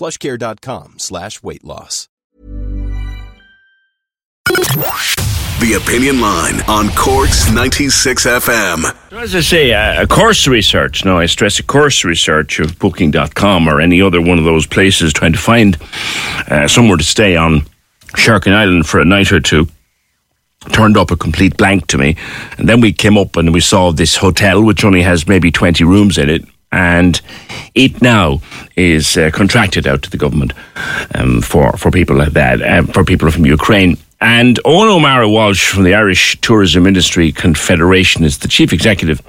plushcare.com slash weight loss. The Opinion Line on Cork's 96 FM. As I say, uh, a course research, no, I stress a course research of booking.com or any other one of those places trying to find uh, somewhere to stay on Sherkin Island for a night or two turned up a complete blank to me. And then we came up and we saw this hotel, which only has maybe 20 rooms in it. And it now is uh, contracted out to the government um, for, for people like that, uh, for people from Ukraine. And Eoghan O'Mara Walsh from the Irish Tourism Industry Confederation is the chief executive.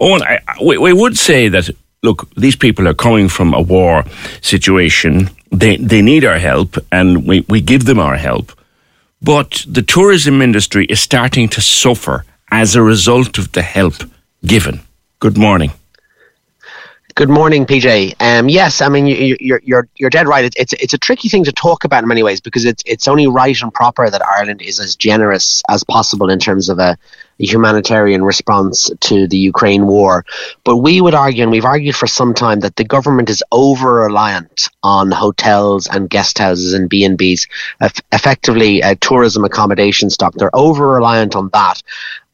Eoghan, I, we, we would say that, look, these people are coming from a war situation. They, they need our help, and we, we give them our help. But the tourism industry is starting to suffer as a result of the help given. Good morning. Good morning, PJ. Um, yes, I mean you, you're you're you're dead right. It's, it's it's a tricky thing to talk about in many ways because it's it's only right and proper that Ireland is as generous as possible in terms of a, a humanitarian response to the Ukraine war. But we would argue, and we've argued for some time, that the government is over reliant on hotels and guest houses and B and B's, effectively a tourism accommodation stock. They're over reliant on that,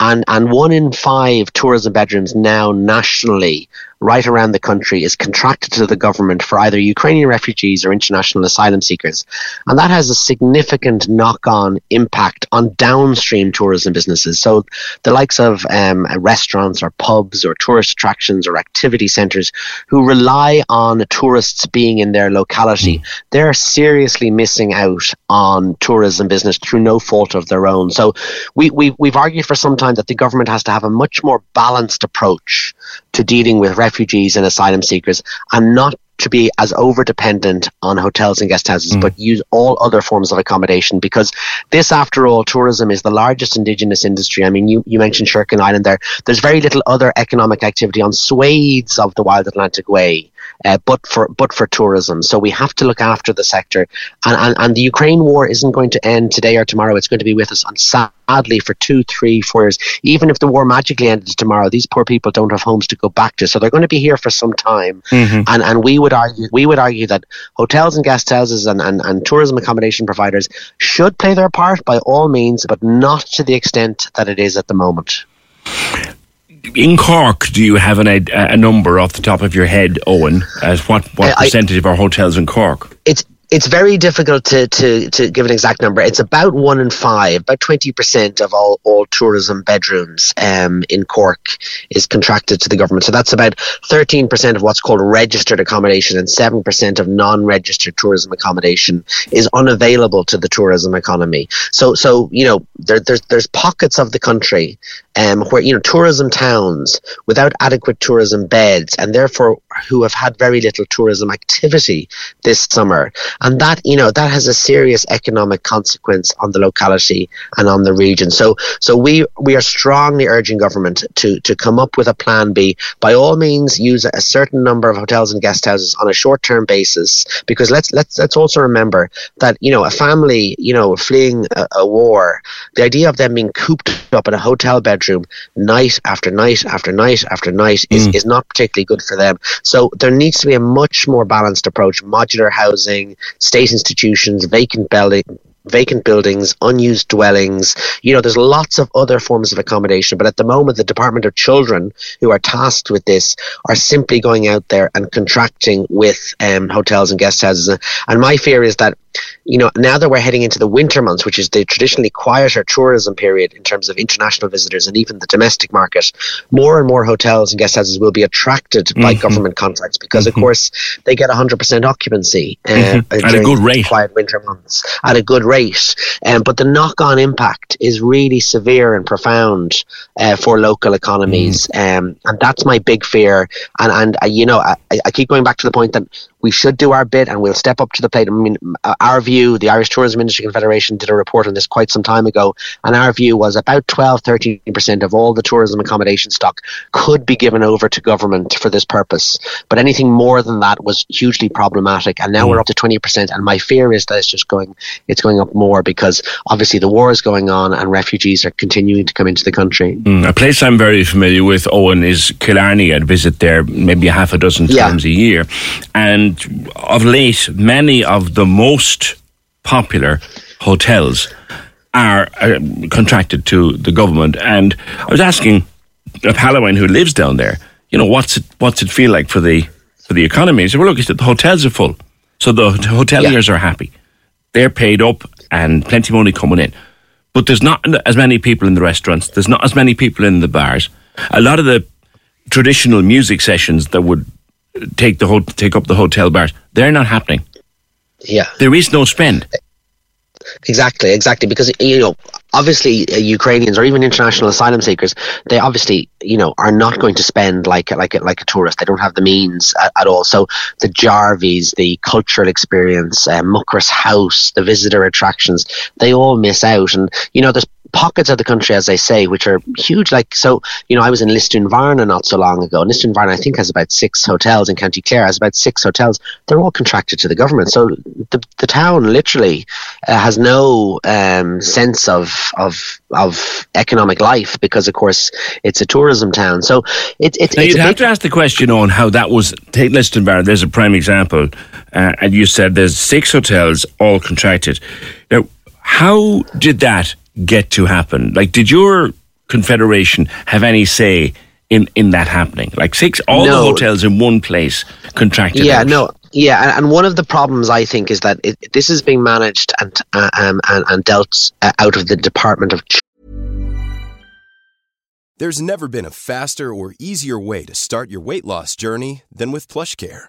and and one in five tourism bedrooms now nationally right around the country is contracted to the government for either Ukrainian refugees or international asylum seekers. And that has a significant knock on impact on downstream tourism businesses. So the likes of um, restaurants or pubs or tourist attractions or activity centres who rely on tourists being in their locality, mm. they're seriously missing out on tourism business through no fault of their own. So we, we, we've argued for some time that the government has to have a much more balanced approach to dealing with refugees and asylum seekers and not to be as over dependent on hotels and guest houses, mm. but use all other forms of accommodation because this, after all, tourism is the largest indigenous industry. I mean, you, you mentioned Sherkin Island there. There's very little other economic activity on swathes of the wild Atlantic Way. Uh, but for but for tourism, so we have to look after the sector, and, and and the Ukraine war isn't going to end today or tomorrow. It's going to be with us on sadly for two, three, four years. Even if the war magically ended tomorrow, these poor people don't have homes to go back to, so they're going to be here for some time. Mm-hmm. And and we would argue we would argue that hotels and guest houses and, and, and tourism accommodation providers should play their part by all means, but not to the extent that it is at the moment. In Cork, do you have an, a, a number off the top of your head, Eoghan, as what, what I, percentage of our hotels in Cork? It's it's very difficult to, to, to give an exact number. It's about one in five, about 20% of all, all tourism bedrooms um, in Cork is contracted to the government. So that's about 13% of what's called registered accommodation and 7% of non-registered tourism accommodation is unavailable to the tourism economy. So, so you know, there, there's, there's pockets of the country um, where, you know, tourism towns without adequate tourism beds and therefore who have had very little tourism activity this summer and that you know that has a serious economic consequence on the locality and on the region. So so we we are strongly urging government to to come up with a plan B. By all means, use a certain number of hotels and guest houses on a short term basis because let's let's let's also remember that you know a family you know fleeing a, a war, the idea of them being cooped up in a hotel bedroom night after night after night after night is, mm. is not particularly good for them. So there needs to be a much more balanced approach, modular housing, state institutions, vacant building, vacant buildings, unused dwellings. You know, there's lots of other forms of accommodation, but at the moment, the Department of Children, who are tasked with this, are simply going out there and contracting with um, hotels and guest houses. And my fear is that you know, now that we're heading into the winter months, which is the traditionally quieter tourism period in terms of international visitors and even the domestic market, more and more hotels and guest houses will be attracted mm-hmm. by government contracts because, mm-hmm. of course, they get 100% occupancy uh, mm-hmm. at a good rate. Quiet winter months at a good rate. Um, but the knock-on impact is really severe and profound uh, for local economies, mm. um, and that's my big fear. And and uh, you know, I, I keep going back to the point that we should do our bit and we'll step up to the plate. I mean, our view, the Irish Tourism Industry Confederation did a report on this quite some time ago, and our view was about 12 13% of all the tourism accommodation stock could be given over to government for this purpose. But anything more than that was hugely problematic, and now mm. we're up to 20%. And my fear is that it's just going, it's going up more because obviously the war is going on and refugees are continuing to come into the country. Mm. A place I'm very familiar with, Eoghan, is Killarney. I'd visit there maybe a half a dozen times yeah. a year. And and of late, many of the most popular hotels are uh, contracted to the government. And I was asking a Halloween who lives down there, you know, what's it what's it feel like for the for the economy? He said, well, look, he said the hotels are full, so the hoteliers yeah. are happy. They're paid up and plenty of money coming in. But there's not as many people in the restaurants. There's not as many people in the bars. A lot of the traditional music sessions that would take the ho- take up the hotel bars. They're not happening. Yeah, there is no spend. Exactly, exactly. Because you know, obviously, uh, Ukrainians or even international asylum seekers, they obviously, you know, are not going to spend like like like a tourist. They don't have the means at, at all. So the jarveys, the cultural experience, uh, House, the visitor attractions, they all miss out. And you know, there's pockets of the country, as I say, which are huge. Like, so, you know, I was in Lisdoonvarna not so long ago. Lisdoonvarna, I think, has about six hotels in County Clare, has about six hotels. They're all contracted to the government. So the, the town literally uh, has no um, sense of, of, of economic life because, of course, it's a tourism town. So it, it, now it's you'd have to ask the question on how that was. Take Lisdoonvarna, there's a prime example. Uh, and you said there's six hotels all contracted. Now, how did that get to happen? Like, did your confederation have any say in, in that happening? Like six, all no. the hotels in one place contracted. Yeah, out. no. Yeah, and, and, one of the problems I think is that it, this is being managed and uh, um, and, and dealt uh, out of the Department of. There's never been a faster or easier way to start your weight loss journey than with PlushCare.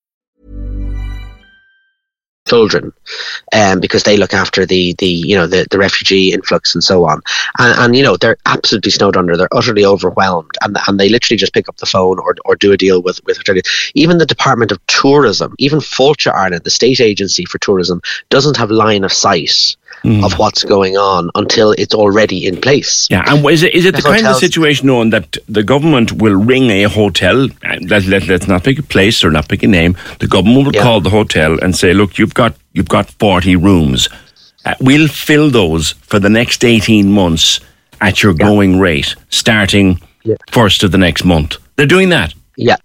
children, um, because they look after the the you know the, the refugee influx and so on, and, and you know they're absolutely snowed under, they're utterly overwhelmed, and and they literally just pick up the phone or, or do a deal with with even the Department of Tourism, even Fáilte Ireland, the state agency for tourism, doesn't have line of sight mm. of what's going on until it's already in place. Yeah, and is it, is it the, the kind of situation known that the government will ring a hotel, let, let, let's not pick a place or not pick a name, the government will yeah. call the hotel and say, look, you've got, you've got 40 rooms. Uh, we'll fill those for the next 18 months at your yeah. going rate, starting yeah. first of the next month. They're doing that. Yeah,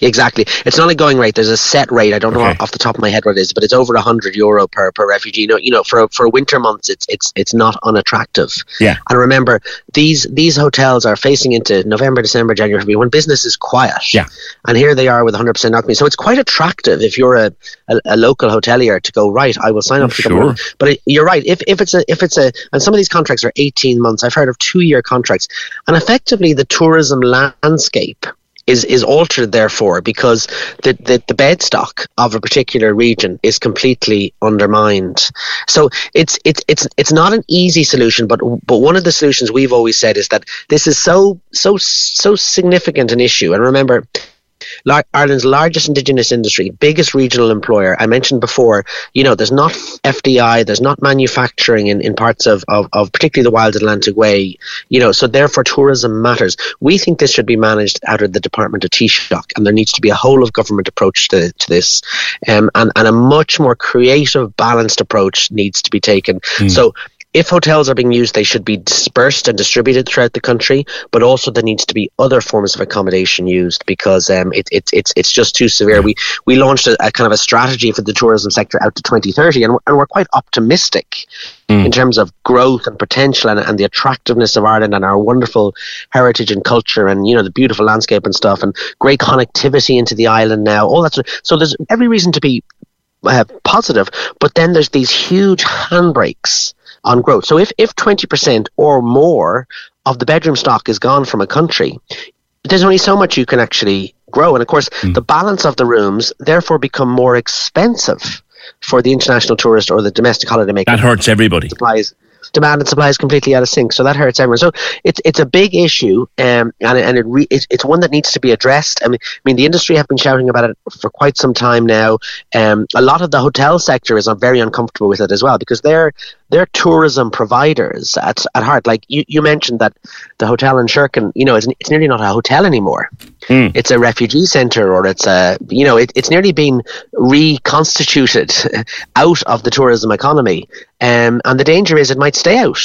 Exactly. It's not a going rate. There's a set rate. I don't know off the top of my head what it is, but it's over hundred euro per, per refugee. You know, you know, for for winter months, it's it's it's not unattractive. Yeah. And remember, these these hotels are facing into November, December, January, February when business is quiet. Yeah. And here they are with 100 percent occupancy. So it's quite attractive if you're a, a, a, local hotelier to go right. I will sign up oh, for sure. But it, you're right. If if it's a if it's a and some of these contracts are 18 months. I've heard of two year contracts, and effectively the tourism landscape is is altered therefore because the, the the bed stock of a particular region is completely undermined. So it's it's it's it's not an easy solution, but but one of the solutions we've always said is that this is so so so significant an issue. And remember, Ireland's largest indigenous industry, biggest regional employer. I mentioned before, you know, there's not FDI, there's not manufacturing in, in parts of, of, of particularly the Wild Atlantic Way, you know, so therefore tourism matters. We think this should be managed out of the Department of Taoiseach, and there needs to be a whole of government approach to, to this, um, and, and a much more creative, balanced approach needs to be taken. Mm. So if hotels are being used, they should be dispersed and distributed throughout the country. But also, there needs to be other forms of accommodation used because um, it, it, it's it's just too severe. We we launched a, a, kind of a strategy for the tourism sector out to 2030, and, and we're quite optimistic mm. in terms of growth and potential and, and the attractiveness of Ireland and our wonderful heritage and culture and you know the beautiful landscape and stuff and great connectivity into the island now. All that. Sort of, so there's every reason to be uh, positive, but then there's these huge handbrakes on growth. So if, if 20% or more of the bedroom stock is gone from a country, there's only so much you can actually grow. And of course, mm. the balance of the rooms therefore become more expensive for the international tourist or the domestic holidaymaker. That hurts everybody. Supplies demand and supply is completely out of sync. So that hurts everyone. So it's it's a big issue, um, and and it re- it's, it's one that needs to be addressed. I mean, I mean, the industry have been shouting about it for quite some time now. Um, a lot of the hotel sector is very uncomfortable with it as well because they're they're tourism providers at, at heart. Like you, you mentioned that the hotel in Sherkin, you know, it's, it's nearly not a hotel anymore. Mm. It's a refugee center or it's a, you know, it, it's nearly been reconstituted out of the tourism economy. Um, and the danger is it might stay out.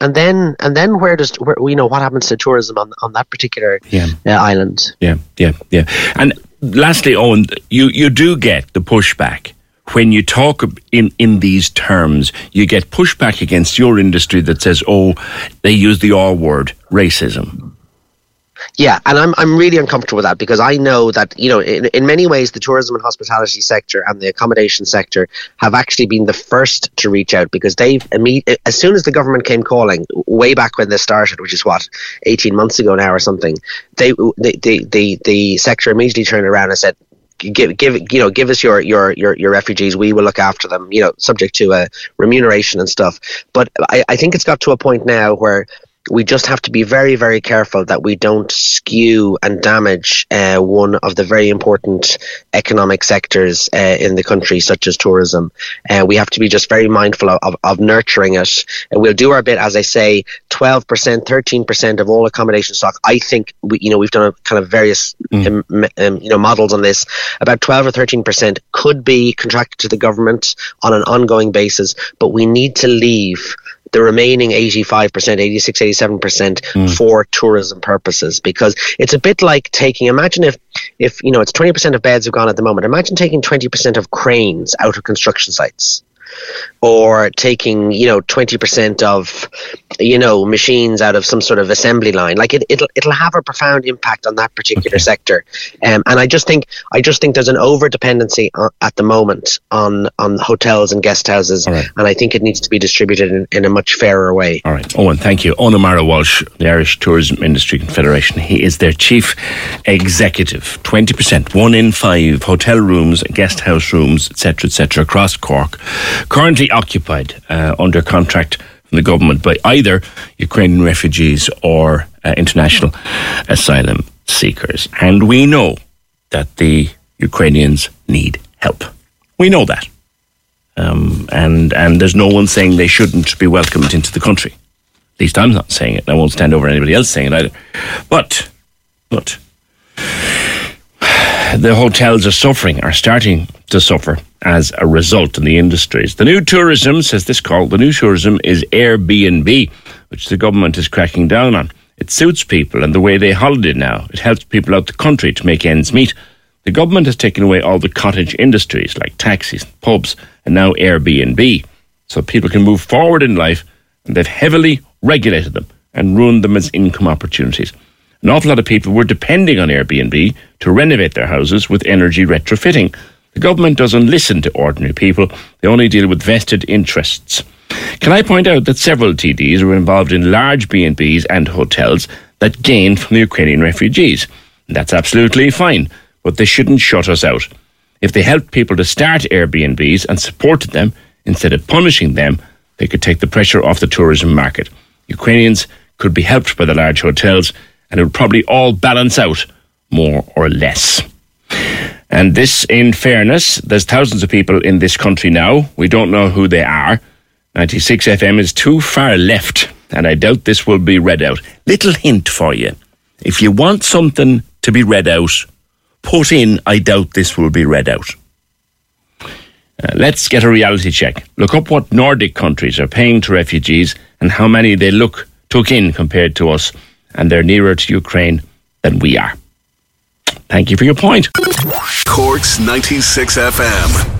And then, and then, where does where, you know what happens to tourism on on that particular yeah. uh, island? Yeah, yeah, yeah. And lastly, Eoghan, you you do get the pushback when you talk in, in these terms, you get pushback against your industry that says, oh, they use the R word, racism. Yeah, and I'm I'm really uncomfortable with that because I know that you know in, in many ways the tourism and hospitality sector and the accommodation sector have actually been the first to reach out because they've as soon as the government came calling way back when this started, which is what 18 months ago now or something, they the the the, the sector immediately turned around and said give give you know give us your your your your refugees. We will look after them you know subject to a remuneration and stuff. But i i think it's got to a point now where we just have to be very, very careful that we don't skew and damage uh, one of the very important economic sectors uh, in the country, such as tourism. Uh, we have to be just very mindful of, of, of, nurturing it. And we'll do our bit, as I say, 12%, 13% of all accommodation stock. I think, we, you know, we've done a kind of various, mm. um, um, you know, models on this. About 12 or 13% could be contracted to the government on an ongoing basis, but we need to leave the remaining 85%, 86, 87% mm. for tourism purposes because it's a bit like taking, imagine if, if, you know, it's 20% of beds have gone at the moment. Imagine taking 20% of cranes out of construction sites or taking you know 20% of you know machines out of some sort of assembly line. Like it, it'll it'll have a profound impact on that particular okay. sector. Um, and i just think i just think there's an over dependency at the moment on on hotels and guest houses right. and i think it needs to be distributed in, in a much fairer way. All right. Eoghan thank you. Eoghan O'Mara walsh the irish tourism industry confederation. He is their chief executive. 20% one in five hotel rooms guest house rooms etc etc across cork currently occupied uh, under contract from the government by either Ukrainian refugees or uh, international asylum seekers. And we know that the Ukrainians need help. We know that. Um, and, and there's no one saying they shouldn't be welcomed into the country. At least I'm not saying it, and I won't stand over anybody else saying it either. But, but, the hotels are suffering, are starting to suffer as a result in the industries. The new tourism, says this call, the new tourism is Airbnb, which the government is cracking down on. It suits people and the way they holiday now. It helps people out the country to make ends meet. The government has taken away all the cottage industries like taxis, pubs, and now Airbnb, so people can move forward in life, and they've heavily regulated them and ruined them as income opportunities. An awful lot of people were depending on Airbnb to renovate their houses with energy retrofitting. The government doesn't listen to ordinary people, they only deal with vested interests. Can I point out that several TDs were involved in large B&Bs and hotels that gained from the Ukrainian refugees? That's absolutely fine, but they shouldn't shut us out. If they helped people to start Airbnbs and supported them instead of punishing them, they could take the pressure off the tourism market. Ukrainians could be helped by the large hotels, and it would probably all balance out more or less. And this, in fairness, there's thousands of people in this country now. We don't know who they are. 96 FM is too far left, and I doubt this will be read out. Little hint for you. If you want something to be read out, put in, I doubt this will be read out. Uh, let's get a reality check. Look up what Nordic countries are paying to refugees and how many they look took in compared to us, and they're nearer to Ukraine than we are. Thank you for your point. Cork's 96 FM.